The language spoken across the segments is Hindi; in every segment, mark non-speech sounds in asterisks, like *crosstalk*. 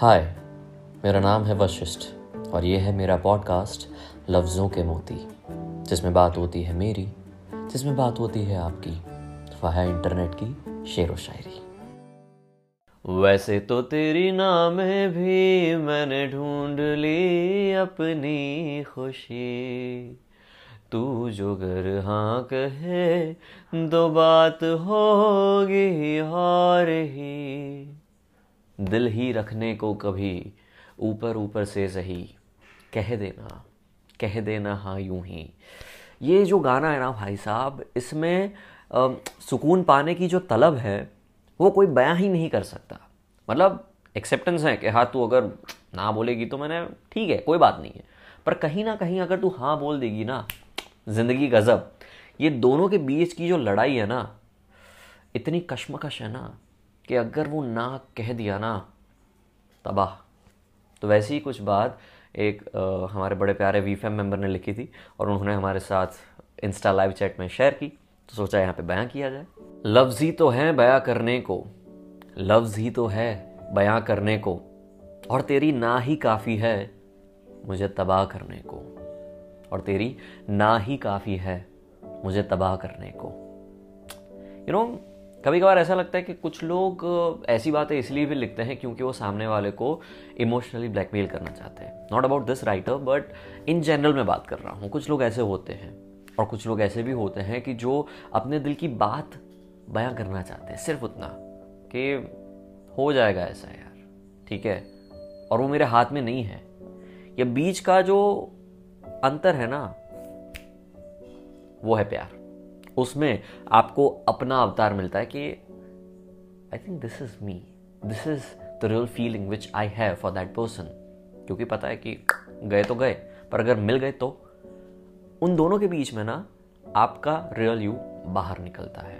हाय मेरा नाम है वशिष्ठ और ये है मेरा पॉडकास्ट लफ्ज़ों के मोती, जिसमें बात होती है मेरी, जिसमें बात होती है आपकी। वह है इंटरनेट की शेर व शायरी। वैसे तो तेरी नाम भी मैंने ढूंढ ली अपनी खुशी। तू जो घर हाँ कहे, दो बात होगी और ही। दिल ही रखने को कभी ऊपर ऊपर से सही। कह देना कह देना हाँ यूँ ही। ये जो गाना है ना भाई साहब, इसमें सुकून पाने की जो तलब है, वो कोई बयां ही नहीं कर सकता। मतलब एक्सेप्टेंस है कि हाँ तू अगर ना बोलेगी तो मैंने, ठीक है, कोई बात नहीं है। पर कहीं ना कहीं अगर तू हाँ बोल देगी ना, ज़िंदगी गज़ब। ये दोनों के बीच की जो लड़ाई है ना, इतनी कश्मकश है ना कि अगर वो ना कह दिया ना तबाह। तो वैसे ही कुछ बात एक आ, हमारे बड़े प्यारे वीएफएम मेंबर ने लिखी थी और उन्होंने हमारे साथ इंस्टा लाइव चैट में शेयर की तो सोचा यहाँ पे बयां किया जाए। लफ्ज़ ही तो है बयां करने को लफ्ज़ ही तो है बयां करने को और तेरी ना ही काफ़ी है मुझे तबाह करने को और तेरी ना ही काफ़ी है मुझे तबाह करने को। यू you नो know, कभी कभार ऐसा लगता है कि कुछ लोग ऐसी बातें इसलिए भी लिखते हैं क्योंकि वो सामने वाले को इमोशनली ब्लैकमेल करना चाहते हैं। Not about this writer but in general मैं बात कर रहा हूँ। कुछ लोग ऐसे होते हैं और कुछ लोग ऐसे भी होते हैं कि जो अपने दिल की बात बयां करना चाहते हैं, सिर्फ़ उतना कि हो जाएगा ऐसा यार, ठीक है? और वो मेरे हाथ में नहीं है। या बीच का जो अंतर है ना, वो है प्यार। उसमें आपको अपना अवतार मिलता है कि I think this is me this is the real feeling which I have for that person क्योंकि पता है कि गए तो गए, पर अगर मिल गए तो उन दोनों के बीच में ना आपका रियल यू बाहर निकलता है।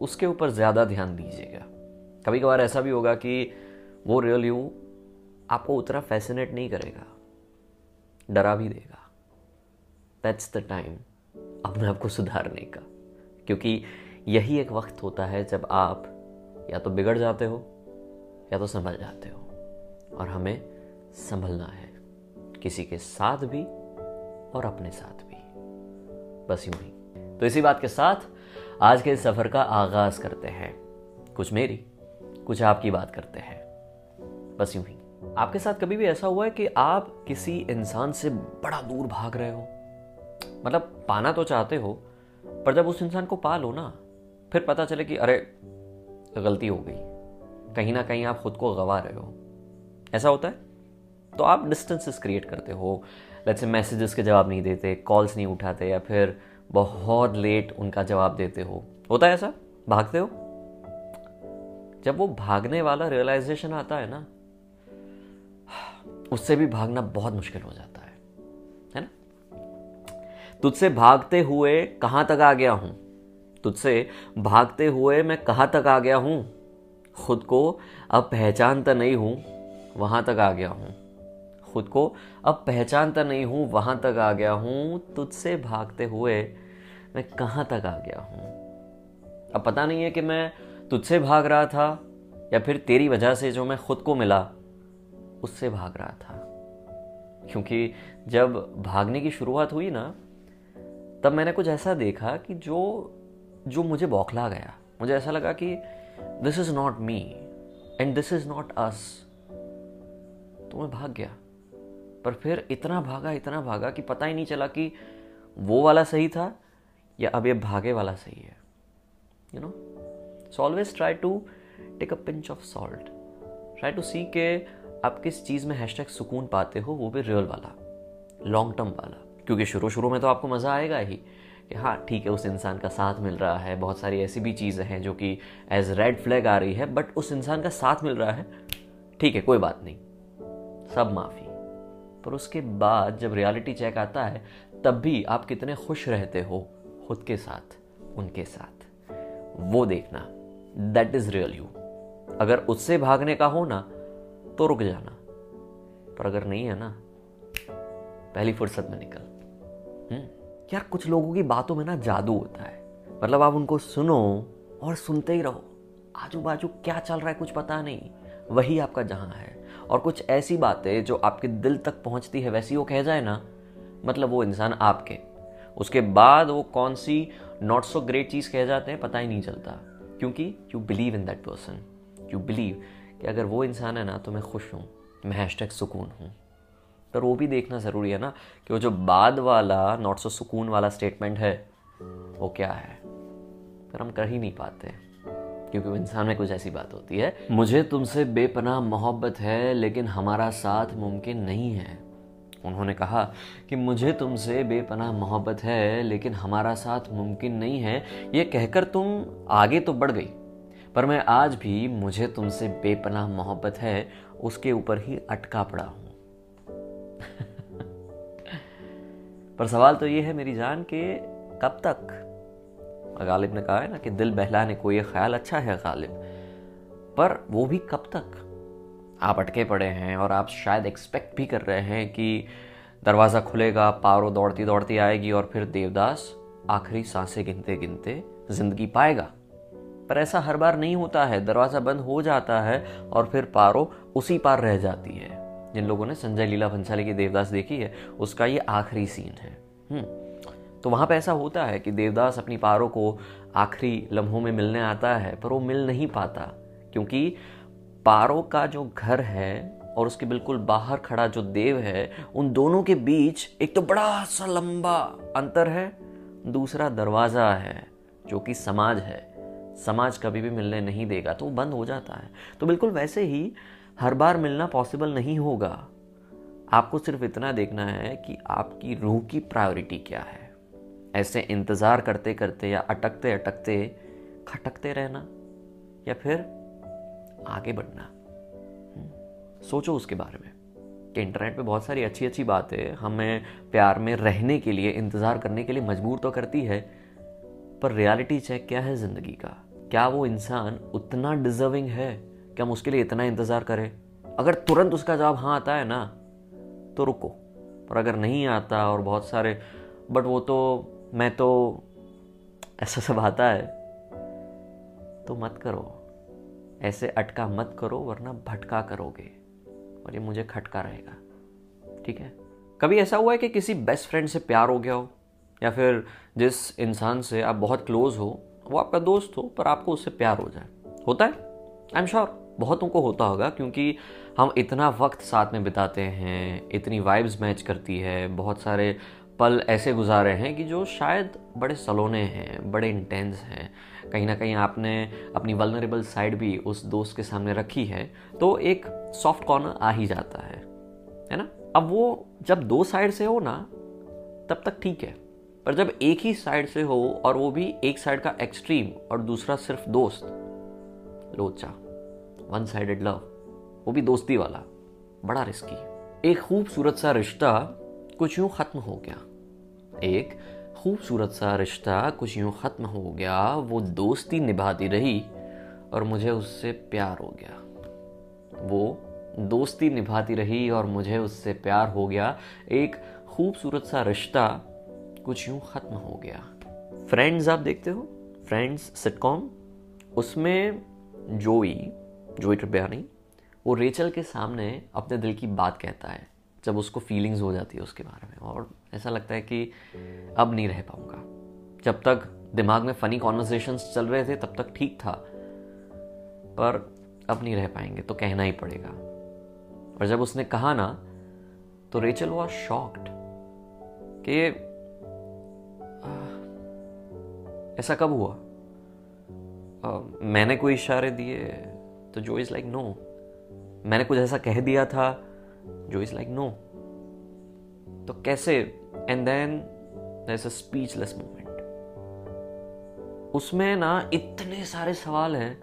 उसके ऊपर ज़्यादा ध्यान दीजिएगा। कभी कभार ऐसा भी होगा कि वो रियल यू आपको उतना फैसिनेट नहीं करेगा। डरा भी देगा। दैट्स द टाइम अपने आप को सुधारने का। क्योंकि यही एक वक्त होता है जब आप या तो बिगड़ जाते हो या तो संभल जाते हो। और हमें संभलना है किसी के साथ भी और अपने साथ भी। बस यूँ ही। तो इसी बात के साथ आज के सफ़र का आगाज़ करते हैं। कुछ मेरी, कुछ आपकी बात करते हैं। बस यूँ ही। आपके साथ कभी भी ऐसा हुआ है कि आप किसी इंसान से बड़ा दूर भाग रहे हो? मतलब पाना तो चाहते हो, पर जब उस इंसान को पा लो ना, फिर पता चले कि अरे, गलती हो गई। कहीं ना कहीं आप खुद को गवा रहे हो। ऐसा होता है? तो आप डिस्टेंसेस क्रिएट करते हो। से मैसेजेस के जवाब नहीं देते कॉल्स नहीं उठाते, या फिर बहुत लेट उनका जवाब देते हो। होता है ऐसा? भागते हो? जब वो भागने वाला रियलाइजेशन आता है ना, उससे भी भागना बहुत मुश्किल हो जाता है। तुझसे भागते हुए कहाँ तक आ गया हूँ? तुझसे भागते हुए मैं कहाँ तक आ गया हूँ? खुद को अब पहचानता नहीं हूँ, वहाँ तक आ गया हूँ। खुद को अब पहचानता नहीं हूँ, वहाँ तक आ गया हूँ। तुझसे भागते हुए मैं कहाँ तक आ गया हूँ? अब पता नहीं है कि मैं तुझसे भाग रहा था, या फिर तेरी वजह से जो मैं खुद को मिला, उससे भाग रहा था। क्योंकि जब भागने की शुरुआत हुई ना तब मैंने कुछ ऐसा देखा कि जो जो मुझे बौखला गया। मुझे ऐसा लगा कि this is not me and this is not us तो मैं भाग गया। पर फिर इतना भागा इतना भागा कि पता ही नहीं चला कि वो वाला सही था या अब ये भागे वाला सही है। You know so always try to take a pinch of salt try to see के आप किस चीज़ में हैशटैग सुकून पाते हो, वो भी रियल वाला लॉन्ग टर्म वाला। क्योंकि शुरू शुरू में तो आपको मज़ा आएगा ही कि हाँ ठीक है, उस इंसान का साथ मिल रहा है। बहुत सारी ऐसी भी चीज़ें हैं जो कि एज रेड फ्लैग आ रही है बट उस इंसान का साथ मिल रहा है। ठीक है, कोई बात नहीं। सब माफ़ी। पर उसके बाद जब रियलिटी चेक आता है, तब भी आप कितने खुश रहते हो खुद के साथ, उनके साथ। वो देखना दैट इज़ रियल यू अगर उससे भागने का हो ना तो रुक जाना। पर अगर नहीं है ना, पहली फुर्सत में निकल। यार, कुछ लोगों की बातों में ना जादू होता है। मतलब आप उनको सुनो और सुनते ही रहो। आजू बाजू क्या चल रहा है कुछ पता नहीं। वही आपका जहाँ है। और कुछ ऐसी बातें जो आपके दिल तक पहुँचती है, वैसी वो कह जाए ना मतलब वो इंसान आपके। उसके बाद वो कौन सी नॉट सो ग्रेट चीज़ कह जाते हैं, पता ही नहीं चलता। क्योंकि you believe in that person you believe कि अगर वो इंसान है ना तो मैं खुश हूँ। मैं हैश सुकून हूँ। पर वो भी देखना ज़रूरी है ना कि वो जो बाद वाला नॉट सो सुकून वाला स्टेटमेंट है, वो क्या है? पर हम कर ही नहीं पाते, क्योंकि इंसान में कुछ ऐसी बात होती है। मुझे तुमसे बेपनाह मोहब्बत है, लेकिन हमारा साथ मुमकिन नहीं है। उन्होंने कहा कि मुझे तुमसे बेपनाह मोहब्बत है, लेकिन हमारा साथ मुमकिन नहीं है। ये कहकर तुम आगे तो बढ़ गई, पर मैं आज भी मुझे तुमसे बेपनाह मोहब्बत है, उसके ऊपर ही अटका पड़ा हूँ। *laughs* पर सवाल तो ये है मेरी जान के, कब तक? गालिब ने कहा है ना कि दिल बहलाने को ये ख्याल अच्छा है गालिब। पर वो भी कब तक? आप अटके पड़े हैं और आप शायद एक्सपेक्ट भी कर रहे हैं कि दरवाज़ा खुलेगा, पारो दौड़ती दौड़ती आएगी और फिर देवदास आखिरी साँसें गिनते गिनते ज़िंदगी पाएगा। पर ऐसा हर बार नहीं होता है। दरवाज़ा बंद हो जाता है और फिर पारो उसी पार रह जाती है। जिन लोगों ने संजय लीला भंसाली की देवदास देखी है उसका ये आखिरी सीन है। हम्म, तो वहाँ पे ऐसा होता है कि देवदास अपनी पारो को आखिरी लम्हों में मिलने आता है पर वो मिल नहीं पाता क्योंकि पारो का जो घर है और उसके बिल्कुल बाहर खड़ा जो देव है उन दोनों के बीच एक तो बड़ा सा लंबा अंतर है दूसरा दरवाज़ा है जो कि समाज है। समाज कभी भी मिलने नहीं देगा तो वो बंद हो जाता है। तो बिल्कुल वैसे ही हर बार मिलना पॉसिबल नहीं होगा। आपको सिर्फ़ इतना देखना है कि आपकी रूह की प्रायोरिटी क्या है। ऐसे इंतज़ार करते करते या अटकते अटकते खटकते रहना या फिर आगे बढ़ना। हम्म, सोचो उसके बारे में। कि इंटरनेट पे बहुत सारी अच्छी अच्छी बातें हमें प्यार में रहने के लिए इंतज़ार करने के लिए मजबूर तो करती है पर रियलिटी चेक क्या है ज़िंदगी का? क्या वो इंसान उतना डिजर्विंग है? कि हम उसके लिए इतना इंतज़ार करें। अगर तुरंत उसका जवाब हाँ आता है ना तो रुको। पर अगर नहीं आता और बहुत सारे बट वो तो मैं तो ऐसा सब आता है तो मत करो। ऐसे अटका मत करो, वरना भटका करोगे। और ये मुझे खटका रहेगा। ठीक है? कभी ऐसा हुआ है कि किसी बेस्ट फ्रेंड से प्यार हो गया हो? या फिर जिस इंसान से आप बहुत क्लोज हो, वो आपका दोस्त हो, पर आपको उससे प्यार हो जाए? होता है? आई एम श्योर बहुतों को होता होगा, क्योंकि हम इतना वक्त साथ में बिताते हैं, इतनी वाइब्स मैच करती है, बहुत सारे पल ऐसे गुजारे हैं कि जो शायद बड़े सलोने हैं, बड़े इंटेंस हैं। कहीं ना कहीं आपने अपनी वलनरेबल साइड भी उस दोस्त के सामने रखी है तो एक सॉफ्ट कॉर्नर आ ही जाता है। है ना? अब वो जब दो साइड से हो ना, तब तक ठीक है। पर जब एक ही साइड से हो और वो भी एक साइड का एक्सट्रीम और दूसरा सिर्फ़ दोस्त लोचा वन साइडेड लव वो भी दोस्ती वाला, बड़ा रिस्की एक खूबसूरत सा रिश्ता कुछ यूँ खत्म हो गया। एक खूबसूरत सा रिश्ता कुछ यूँ खत्म हो गया, वो दोस्ती निभाती रही और मुझे उससे प्यार हो गया। वो दोस्ती निभाती रही और मुझे उससे प्यार हो गया। एक खूबसूरत सा रिश्ता कुछ यूँ खत्म हो गया। फ्रेंड्स आप देखते हो? फ्रेंड्स सिटकॉम उसमें जोई जोई ट्रिब्यानी वो रेचल के सामने अपने दिल की बात कहता है जब उसको फीलिंग्स हो जाती है उसके बारे में। और ऐसा लगता है कि अब नहीं रह पाऊँगा। जब तक दिमाग में फ़नी कॉन्वर्सेशन चल रहे थे तब तक ठीक था पर अब नहीं रह पाएँगे तो कहना ही पड़ेगा। और जब उसने कहा ना तो रेचल वॉज़ शॉक्ड कि ऐसा कब हुआ? आ, मैंने कोई इशारे दिए तो जो इज़ लाइक नो मैंने कुछ ऐसा कह दिया था जो इज़ लाइक नो तो कैसे? And then a speechless moment उसमें ना इतने सारे सवाल हैं,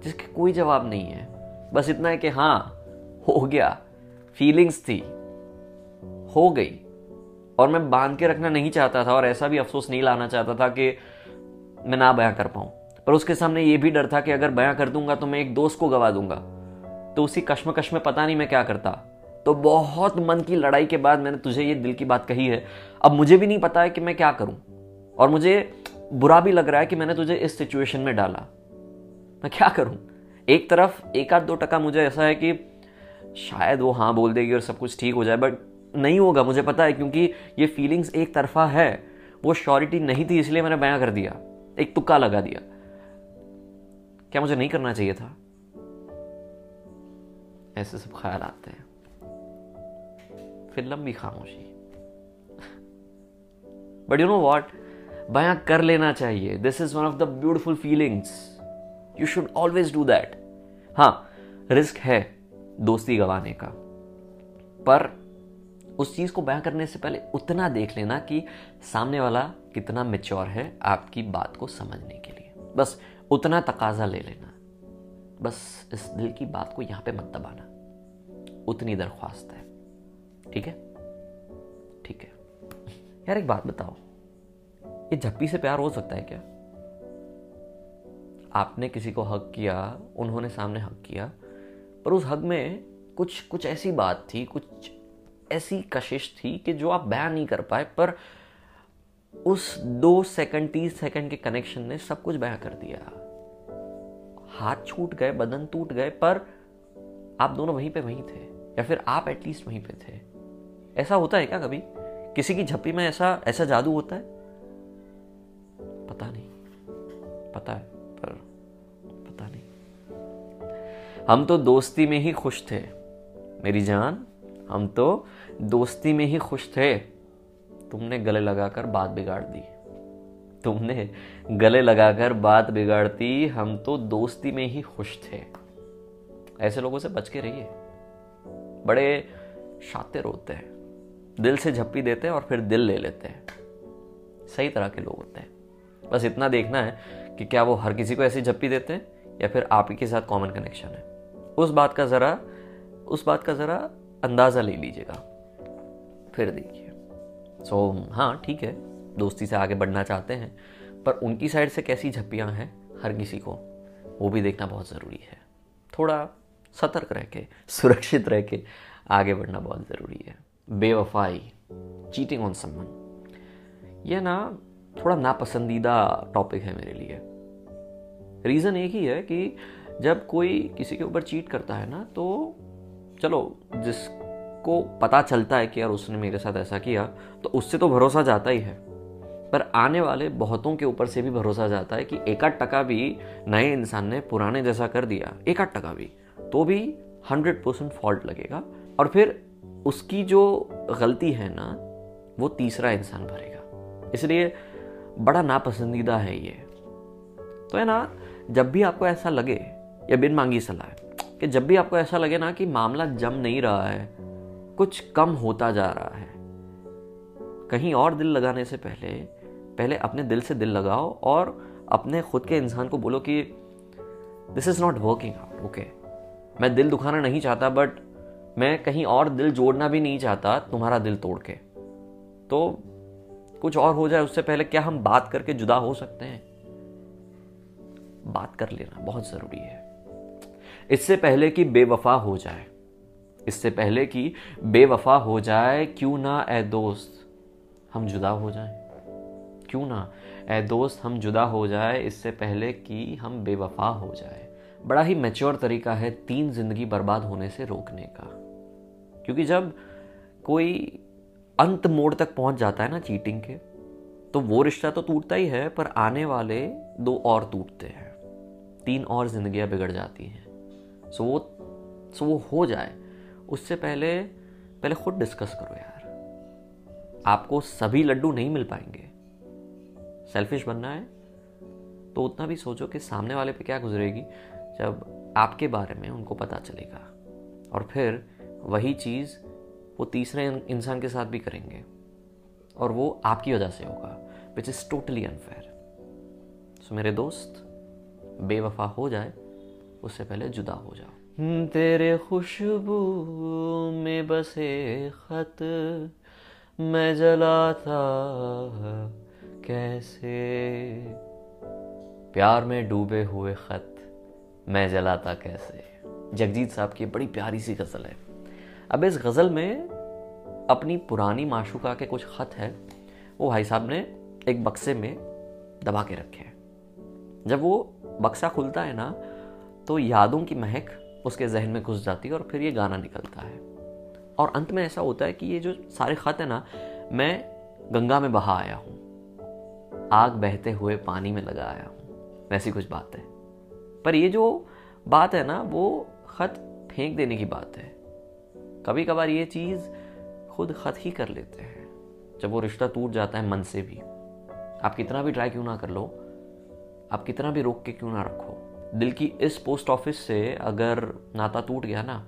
जिसके कोई जवाब नहीं है। बस इतना है कि हाँ हो गया। फीलिंग्स थी। हो गई। और मैं बाँध के रखना नहीं चाहता था और ऐसा भी अफसोस नहीं लाना चाहता था कि मैं ना बयां कर पाऊँ। पर उसके सामने ये भी डर था कि अगर बयां कर दूँगा तो मैं एक दोस्त को गवा दूँगा। तो उसी कश्मकश में पता नहीं मैं क्या करता। तो बहुत मन की लड़ाई के बाद मैंने तुझे ये दिल की बात कही है। अब मुझे भी नहीं पता है कि मैं क्या करूँ। और मुझे बुरा भी लग रहा है कि मैंने तुझे इस सिचुएशन में डाला। मैं क्या करूँ? एक तरफ़, एक आध दो टका मुझे ऐसा है कि शायद वो हाँ बोल देगी और सब कुछ ठीक हो जाए बट नहीं होगा, मुझे पता है, क्योंकि ये फीलिंग्स एक तरफा है। वो श्योरिटी नहीं थी, इसलिए मैंने बयां कर दिया। एक तुक्का लगा दिया। क्या मुझे नहीं करना चाहिए था? ऐसे सब ख्याल आते हैं। फिर लंबी खामोशी। बट यू नो वॉट बयां कर लेना चाहिए। This is one of the beautiful feelings you should always do that हाँ रिस्क है दोस्ती गंवाने का। पर उस चीज़ को बयां करने से पहले उतना देख लेना कि सामने वाला कितना मेच्योर है आपकी बात को समझने के लिए। बस उतना तकाजा ले लेना। बस इस दिल की बात को यहाँ पे मत दबाना। उतनी दरख्वास्त है। ठीक है? ठीक है। यार एक बात बताओ। ये झप्पी से प्यार हो सकता है क्या? आपने किसी को हक किया, उन्होंने सामने हक किया, पर उस हक में कुछ कुछ ऐसी बात थी, कुछ ऐसी कशिश थी कि जो आप बयान नहीं कर पाए, पर उस दो सेकंड तीस सेकंड के कनेक्शन ने सब कुछ बयां कर दिया। हाथ छूट गए, बदन टूट गए, पर आप दोनों वहीं पे वहीं थे, या फिर आप एटलीस्ट वहीं पे थे। ऐसा होता है क्या कभी? किसी की झप्पी में ऐसा ऐसा जादू होता है? पता नहीं। पता है, पर पता नहीं। हम तो दोस्ती में ही खुश थे, मेरी जान। हम तो दोस्ती में ही खुश थे। तुमने गले लगाकर बात बिगाड़ दी। तुमने गले लगाकर बात बिगाड़ती हम तो दोस्ती में ही खुश थे। ऐसे लोगों से बच के रहिए। बड़े शातिर होते हैं। दिल से झप्पी देते हैं और फिर दिल ले लेते हैं। सही तरह के लोग होते हैं। बस इतना देखना है कि क्या वो हर किसी को ऐसी झप्पी देते हैं या फिर आप ही के साथ कॉमन कनेक्शन है। उस बात का ज़रा उस बात का ज़रा अंदाज़ा ले लीजिएगा। फिर देखिए। सो so, हाँ ठीक है। दोस्ती से आगे बढ़ना चाहते हैं, पर उनकी साइड से कैसी झप्पियाँ हैं, हर किसी को, वो भी देखना बहुत ज़रूरी है। थोड़ा सतर्क रह के, सुरक्षित रह के आगे बढ़ना बहुत ज़रूरी है। बेवफाई चीटिंग ऑन समन यह ना थोड़ा नापसंदीदा टॉपिक है मेरे लिए। रीज़न एक ही है कि जब कोई किसी के ऊपर चीट करता है ना तो चलो, जिसको पता चलता है कि यार उसने मेरे साथ ऐसा किया तो उससे तो भरोसा जाता ही है। पर आने वाले बहुतों के ऊपर से भी भरोसा जाता है कि एक आध टका भी नए इंसान ने पुराने जैसा कर दिया, एक आध टका भी। तो भी हंड्रेड परसेंट फॉल्ट लगेगा। और फिर उसकी जो गलती है ना, वो तीसरा इंसान भरेगा। इसलिए बड़ा नापसंदीदा है ये। तो है ना, जब भी आपको ऐसा लगे, या बिन मांगी सलाह, कि जब भी आपको ऐसा लगे ना कि मामला जम नहीं रहा है, कुछ कम होता जा रहा है, कहीं और दिल लगाने से पहले पहले अपने दिल से दिल लगाओ और अपने खुद के इंसान को बोलो कि this is not working out okay मैं दिल दुखाना नहीं चाहता बट मैं कहीं और दिल जोड़ना भी नहीं चाहता तुम्हारा दिल तोड़ के. तो कुछ और हो जाए, उससे पहले क्या हम बात करके जुदा हो सकते हैं? बात कर लेना बहुत ज़रूरी है। इससे पहले कि बेवफा हो जाए, इससे पहले कि बेवफा हो जाए, क्यों ना ए दोस्त, हम जुदा हो जाएँ। क्यों ना? ए दोस्त, हम जुदा हो जाए, इससे पहले कि हम बेवफा हो जाए। बड़ा ही मैच्योर तरीका है तीन ज़िंदगी बर्बाद होने से रोकने का। क्योंकि जब कोई अंत मोड़ तक पहुँच जाता है ना चीटिंग के तो वो रिश्ता तो टूटता ही है, पर आने वाले दो और टूटते हैं। तीन और जिंदगियाँ बिगड़ जाती हैं। सो वो सो वो हो जाए। उससे पहले पहले खुद डिस्कस करो यार। आपको सभी लड्डू नहीं मिल पाएँगे। सेल्फिश बनना है तो उतना भी सोचो कि सामने वाले पे क्या गुजरेगी जब आपके बारे में उनको पता चलेगा। और फिर वही चीज़ वो तीसरे इंसान के साथ भी करेंगे। और वो आपकी वजह से होगा which is totally unfair so मेरे दोस्त बेवफा हो जाए उससे पहले जुदा हो जाओ। हम्म, तेरे खुशबू में बसे खत मैं जलाता कैसे? प्यार में डूबे हुए खत मैं जलाता कैसे? जगजीत साहब की बड़ी प्यारी सी गज़ल है। अब इस गज़ल में अपनी पुरानी माशुका के कुछ ख़त है, वो भाई साहब ने एक बक्से में दबा के रखे हैं। जब वो बक्सा खुलता है ना तो यादों की महक उसके जहन में घुस जाती है और फिर ये गाना निकलता है। और अंत में ऐसा होता है कि ये जो सारे ख़त है ना, मैं गंगा में बहा आया हूँ। आग बहते हुए पानी में लगा आया हूँ। वैसी कुछ बात है। पर ये जो बात है ना, वो ख़त फेंक देने की बात है। कभी कभार ये चीज़ खुद ख़त ही कर लेते हैं, जब वो रिश्ता टूट जाता है मन से भी। आप कितना भी ट्राई क्यों ना कर लो, आप कितना भी रोक के क्यों ना रखो। दिल की इस पोस्ट ऑफ़िस से अगर नाता टूट गया ना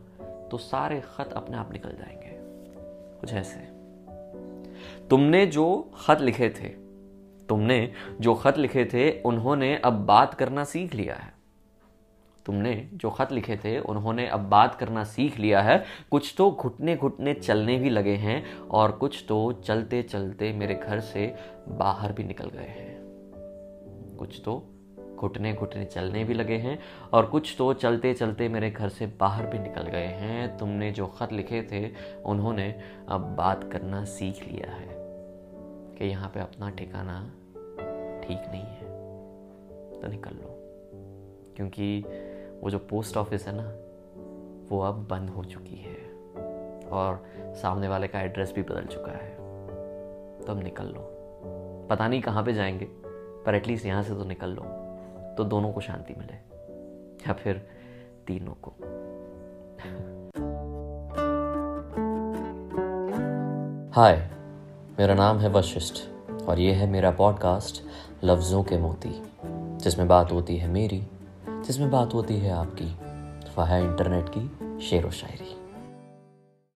तो सारे खत अपने आप निकल जाएँगे। कुछ ऐसे। तुमने जो खत लिखे थे तुमने जो खत लिखे थे, उन्होंने अब बात करना सीख लिया है। तुमने जो खत लिखे थे, उन्होंने अब बात करना सीख लिया है। कुछ तो घुटने घुटने चलने भी लगे हैं और कुछ तो चलते चलते मेरे घर से बाहर भी निकल गए हैं। कुछ तो घुटने घुटने चलने भी लगे हैं और कुछ तो चलते चलते मेरे घर से बाहर भी निकल गए हैं। तुमने जो खत लिखे थे, उन्होंने अब बात करना सीख लिया है। कि यहाँ पे अपना ठिकाना ठीक नहीं है तो निकल लो। क्योंकि वो जो पोस्ट ऑफ़िस है ना, वो अब बंद हो चुकी है और सामने वाले का एड्रेस भी बदल चुका है। तो अब निकल लो। पता नहीं कहाँ पे जाएँगे, पर एटलीस्ट यहाँ से तो निकल लो। तो दोनों को शांति मिले, या फिर तीनों को। *laughs* हाय मेरा नाम है वशिष्ठ और ये है मेरा पॉडकास्ट लफ्ज़ों के मोती, जिसमें बात होती है मेरी, जिसमें बात होती है आपकी। वह है इंटरनेट की शेर व शायरी